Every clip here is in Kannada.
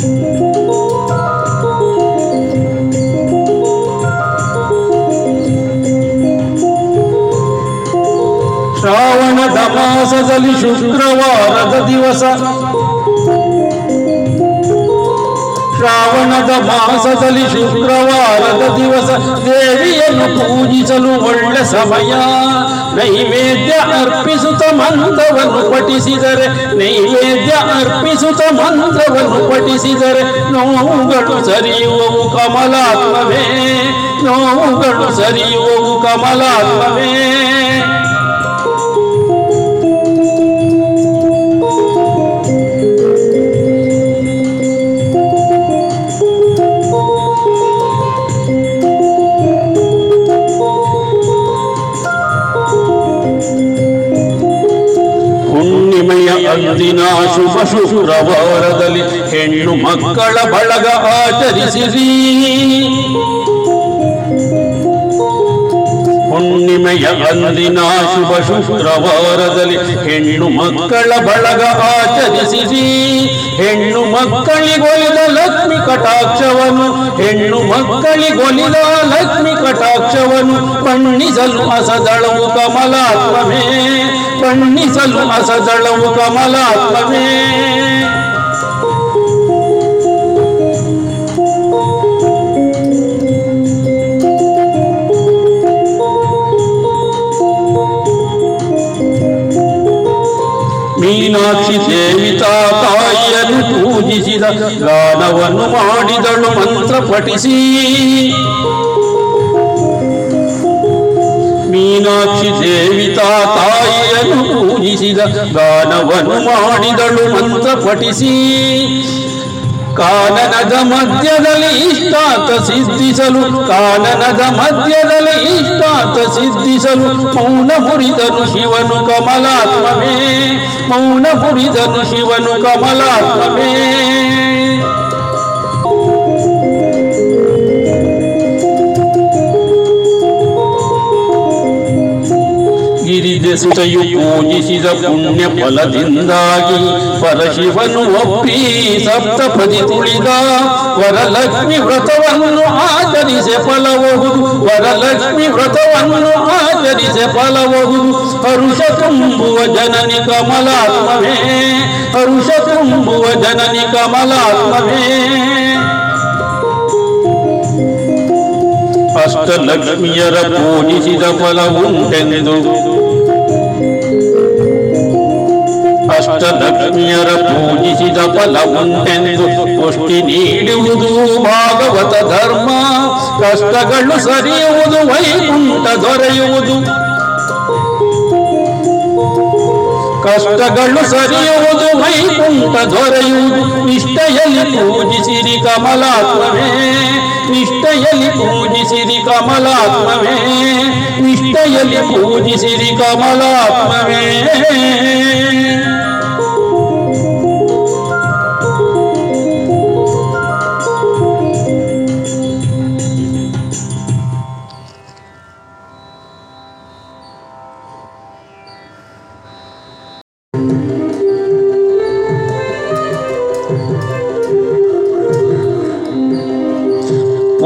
श्रावण धमासजली शुक्रवारद दिवस. ಶ್ರಾವಣದ ಮಾಸದಲ್ಲಿ ಶುಕ್ರವಾರದ ದಿವಸ ದೇವಿಯನ್ನು ಪೂಜಿಸಲು ಒಳ್ಳೆ ಸಮಯ ನೈವೇದ್ಯ ಅರ್ಪಿಸುತ್ತ ಮಂತ್ರವನ್ನು ಪಠಿಸಿದರೆ ನೈವೇದ್ಯ ಅರ್ಪಿಸುತ್ತ ಮಂತ್ರವನ್ನು ಪಠಿಸಿದರೆ ನೋವುಗಳು ಸರಿಯುವವು ಕಮಲಾತ್ಮವೇ ನೋವುಗಳು ಸರಿಯುವವು ಕಮಲಾತ್ಮವೇ ಅಂದಿನ ಶುಭ ಶುಕ್ರವಾರದಲ್ಲಿ ಹೆಣ್ಣು ಮಕ್ಕಳ ಬಳಗ ಆಚರಿಸಿರಿ. ಹುಣ್ಣಿಮೆಯ ಅಂದಿನ ಶುಭ ಶುಕ್ರವಾರದಲ್ಲಿ ಹೆಣ್ಣು ಮಕ್ಕಳ ಬಳಗ ಆಚರಿಸಿರಿ. ಹೆಣ್ಣು ಮಕ್ಕಳಿಗೊಲಿದ ಲಕ್ಷ್ಮಿ ಕಟಾಕ್ಷವನು ಹೆಣ್ಣು ಮಕ್ಕಳಿಗೊಲಿದ ಲಕ್ಷ್ಮಿ ಕಟಾಕ್ಷವನು ಪಣ್ಣಿಸಲು ಅಸದಳವು ಕಮಲಾತ್ಮವೇ ಪಣ್ಣಿಸಲು ಅಸದಳವು ಕಮಲಾತ್ಮವೇ. ಮೀನಾಕ್ಷಿ ಸೇವಿತಾ ತಾಯಿಯನ್ನು ಪೂಜಿಸಿದ ಗಾನವನ್ನು ಮಾಡಿದಳು, ಮಂತ್ರ ಪಠಿಸಿ. ಮೀನಾಕ್ಷಿ ಸೇವಿತಾ ತಾಯಿಯನ್ನು ಪೂಜಿಸಿದ ಗಾನವನ್ನು ಮಾಡಿದಳು, ಮಂತ್ರ ಪಠಿಸಿ. ಕಾನನದ ಮಧ್ಯದಲ್ಲಿ ಇಷ್ಟಾತ ಸಿದ್ಧಿಸಲು ಕಾನನದ ಮಧ್ಯದಲ್ಲಿ ಇಷ್ಟಾತ ಸಿದ್ಧಿಸಲು ಮೌನ ಮುರಿದನು ಶಿವನು ಕಮಲಾತ್ಮವೇ ಮೌನ ಮುರಿದನು ಶಿವನು ಕಮಲಾತ್ಮವೇ ಗಿರಿದೆಸುತೆಯು ಪೂಜಿಸಿದ ಪುಣ್ಯ ಫಲದಿಂದಾಗಿ ಪರಶಿವನು ಒಪ್ಪಿ ಸಪ್ತಪದಿ ತುಳಿದ ವರಲಕ್ಷ್ಮಿ ವ್ರತವನ್ನು ಆಚರಿಸೆ ಫಲಬಹುದು ವರಲಕ್ಷ್ಮಿ ವ್ರತವನ್ನು ಆಚರಿಸೆ ಫಲಬಹುದು ಹರುಷ ತುಂಬುವ ಜನನಿ ಕಮಲಾತ್ಮವೇ ಹರುಷ ತುಂಬುವ ಜನನಿ ಕಮಲಾತ್ಮವೇ ಅಷ್ಟಲಕ್ಷ್ಮಿಯರ ಪೂಜಿಸಿದ ಫಲವುಂಟೆಂದು ಅಷ್ಟಲಕ್ಷ್ಮಿಯರ ಪೂಜಿಸಿದ ಫಲವುಂಟೆಂದು ಪುಷ್ಟಿ ನೀಡುವುದು ಭಾಗವತ ಧರ್ಮ. ಕಷ್ಟಗಳು ಸರಿಯುವುದು, ವೈಕುಂಠ ದೊರೆಯುವುದು. ಕಷ್ಟಗಳು ಸರಿಯುವುದು, ವೈಕುಂಠ ದೊರೆಯುವುದು. ನಿಷ್ಠೆಯಲ್ಲಿ ಪೂಜಿಸಿರಿ ಕಮಲಾತ್ಮವೇ. ನಿಷ್ಠೆಯಲ್ಲಿ ಪೂಜಿಸಿರಿ ಕಮಲಾತ್ಮವೇ. ನಿಷ್ಠೆಯಲ್ಲಿ ಪೂಜಿಸಿರಿ ಕಮಲಾತ್ಮವೇ.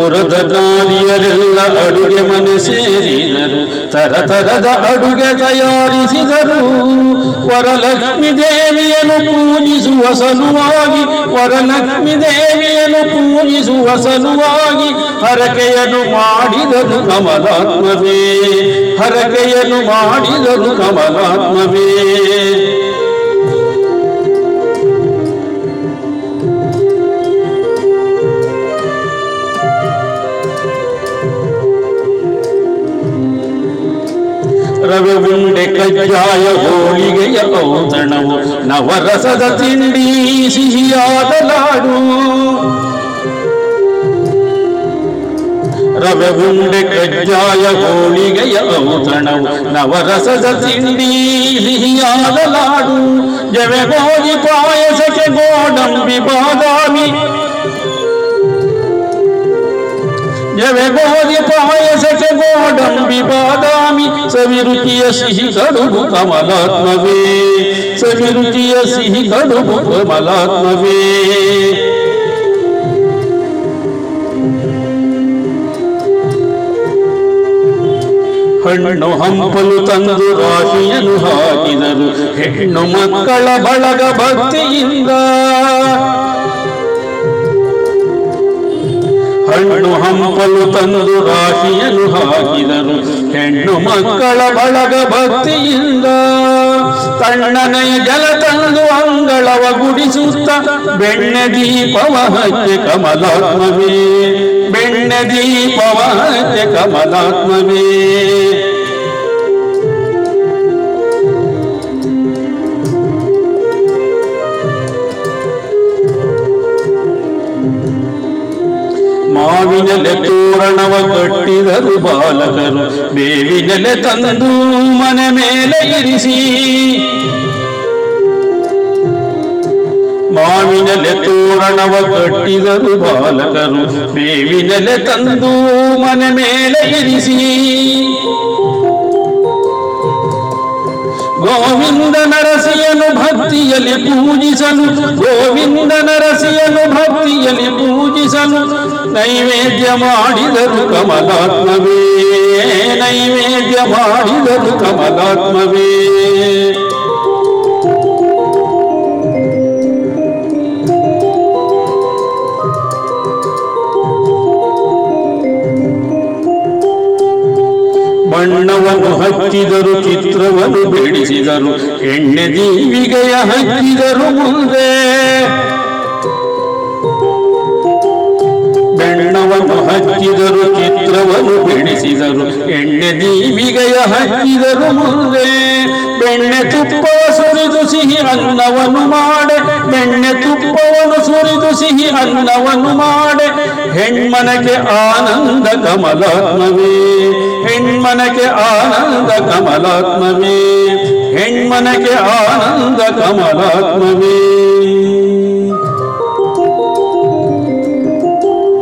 ಪುರದ ನಾರಿಯರೆಲ್ಲ ಅಡುಗೆ ಮನೆ ಸೇರಿದರು. ತರ ತರದ ಅಡುಗೆ ತಯಾರಿಸಿದರು. ವರಲಕ್ಷ್ಮಿ ದೇವಿಯನ್ನು ಪೂಜಿಸುವ ಸಲುವಾಗಿ, ವರಲಕ್ಷ್ಮಿ ದೇವಿಯನ್ನು ಪೂಜಿಸುವ ಸಲುವಾಗಿ ಹರಕೆಯನ್ನು ಮಾಡಿದನು ಕಮಲಾತ್ಮವೇ. ಹರಕೆಯನ್ನು ಮಾಡಿದನು ಕಮಲಾತ್ಮವೇ. ರವೆ ಉಂಡೆ ಕಜ್ಜಾಯ ಹೋಳಿಗೆಯ ಔತಣವು ನವರಸದ ತಿಂಡಿ ಸಿಹಿಯಾದ ಲಾಡು ರವೆ ಉಂಡೆ ಕಜ್ಜಾಯ ಹೋಳಿಗೆಯ ಔತಣವು ನವರಸದ ತಿಂಡಿ ಸಿಹಿಯಾದ ಲಾಡು ಜವೆ ಗೋಧಿ ಪಾಯಸಕ್ಕೆ ಗೋಡಂಬಿ ಬಾದಾಮಿ ಜವೆ ಗೋಧಿ ಪಾಯಸಕ್ಕೆ ೋಡಂಬಿ ಬಾದಾಮಿ ಸವಿರುಚಿಯ ಸಿಹಿ ಕಡುಬು ಕಮಲಾತ್ಮವೇ ಸವಿರುಚಿಯ ಸಿಹಿ ಕಡುಬು ಕಮಲಾತ್ಮವೇ ಹಣ್ಣು ಹಂಪಲು ತಂದು ರಾಶಿಯನ್ನು ಹಾಕಿದರು ಹೆಣ್ಣು ಮಕ್ಕಳ ಬಳಗ ಭಕ್ತಿಯಿಂದ ಹಣ್ಣು ಹಂಪಲು ತಂದು ರಾಶಿಯನ್ನು ಹಾಕಿದರು. ಹೆಣ್ಣು ಮಕ್ಕಳ ಬಳಗ ಭಕ್ತಿಯಿಂದ ತಣ್ಣನೆಯ ಜಲ ತಂದು ಅಂಗಳವ ಗುಡಿಸುತ್ತ ಬೆಣ್ಣೆ ದೀಪವ ಹಚ್ಚೆ ಕಮಲಾತ್ಮವೇ. ಬೆಣ್ಣೆ ದೀಪವ ಹಚ್ಚೆ ಕಮಲಾತ್ಮವೇ. ಮಾವಿನಲೆ ತೋರಣವ ಕಟ್ಟಿದರು ಬಾಲಕರು. ಬೇವಿನಲೆ ತಂದು ಮನೆ ಮೇಲೆ ಇರಿಸಿ. ಮಾವಿನಲೆ ತೋರಣವ ಕಟ್ಟಿದರು ಬಾಲಕರು. ಬೇವಿನಲೆ ತಂದು ಮನೆ ಮೇಲೆ ಇರಿಸಿ. ಗೋವಿಂದ ನರಸಿಯನು ಭಕ್ತಿಯಲ್ಲಿ ಪೂಜಿಸಲು ಗೋವಿಂದ ನರಸಿಯನು ಭಕ್ತಿಯಲ್ಲಿ ಪೂಜಿಸಲು ನೈವೇದ್ಯ ಮಾಡಿದರು ಕಮಲಾತ್ಮವೇ ನೈವೇದ್ಯ ಮಾಡಿದರು ಕಮಲಾತ್ಮವೇ ಬಣ್ಣವನ್ನು ಹಚ್ಚಿದರು, ಚಿತ್ರವನ್ನು ಬಿಡಿಸಿದರು, ಎಣ್ಣೆ ದೀವಿಗೆಯ ಹಚ್ಚಿದರು ಮುಂದೆ. ಬಣ್ಣವನ್ನು ಹಚ್ಚಿದರು, ಚಿತ್ರವನ್ನು ಬಿಡಿಸಿದರು, ಎಣ್ಣೆ ದೀವಿಗೆಯ ಹಚ್ಚಿದರು ಮುಂದೆ. ಬೆಣ್ಣೆ ತುಪ್ಪವ ಸುರಿದು ಸಿಹಿ ಅನ್ನವನ್ನು ಮಾಡೆ. ಬೆಣ್ಣೆ ತುಪ್ಪವನ್ನು ಸುರಿದು ಸಿಹಿ ಅನ್ನವನ್ನು ಮಾಡೆ. ಹೆಣ್ಮನಕ್ಕೆ ಆನಂದ ಕಮಲಾತ್ಮವೇ. ಹೆಣ್ಮನಕ್ಕೆ ಆನಂದ ಕಮಲಾತ್ಮವೇ. ಹೆಣ್ಮನಕ್ಕೆ ಆನಂದ ಕಮಲಾತ್ಮವೇ.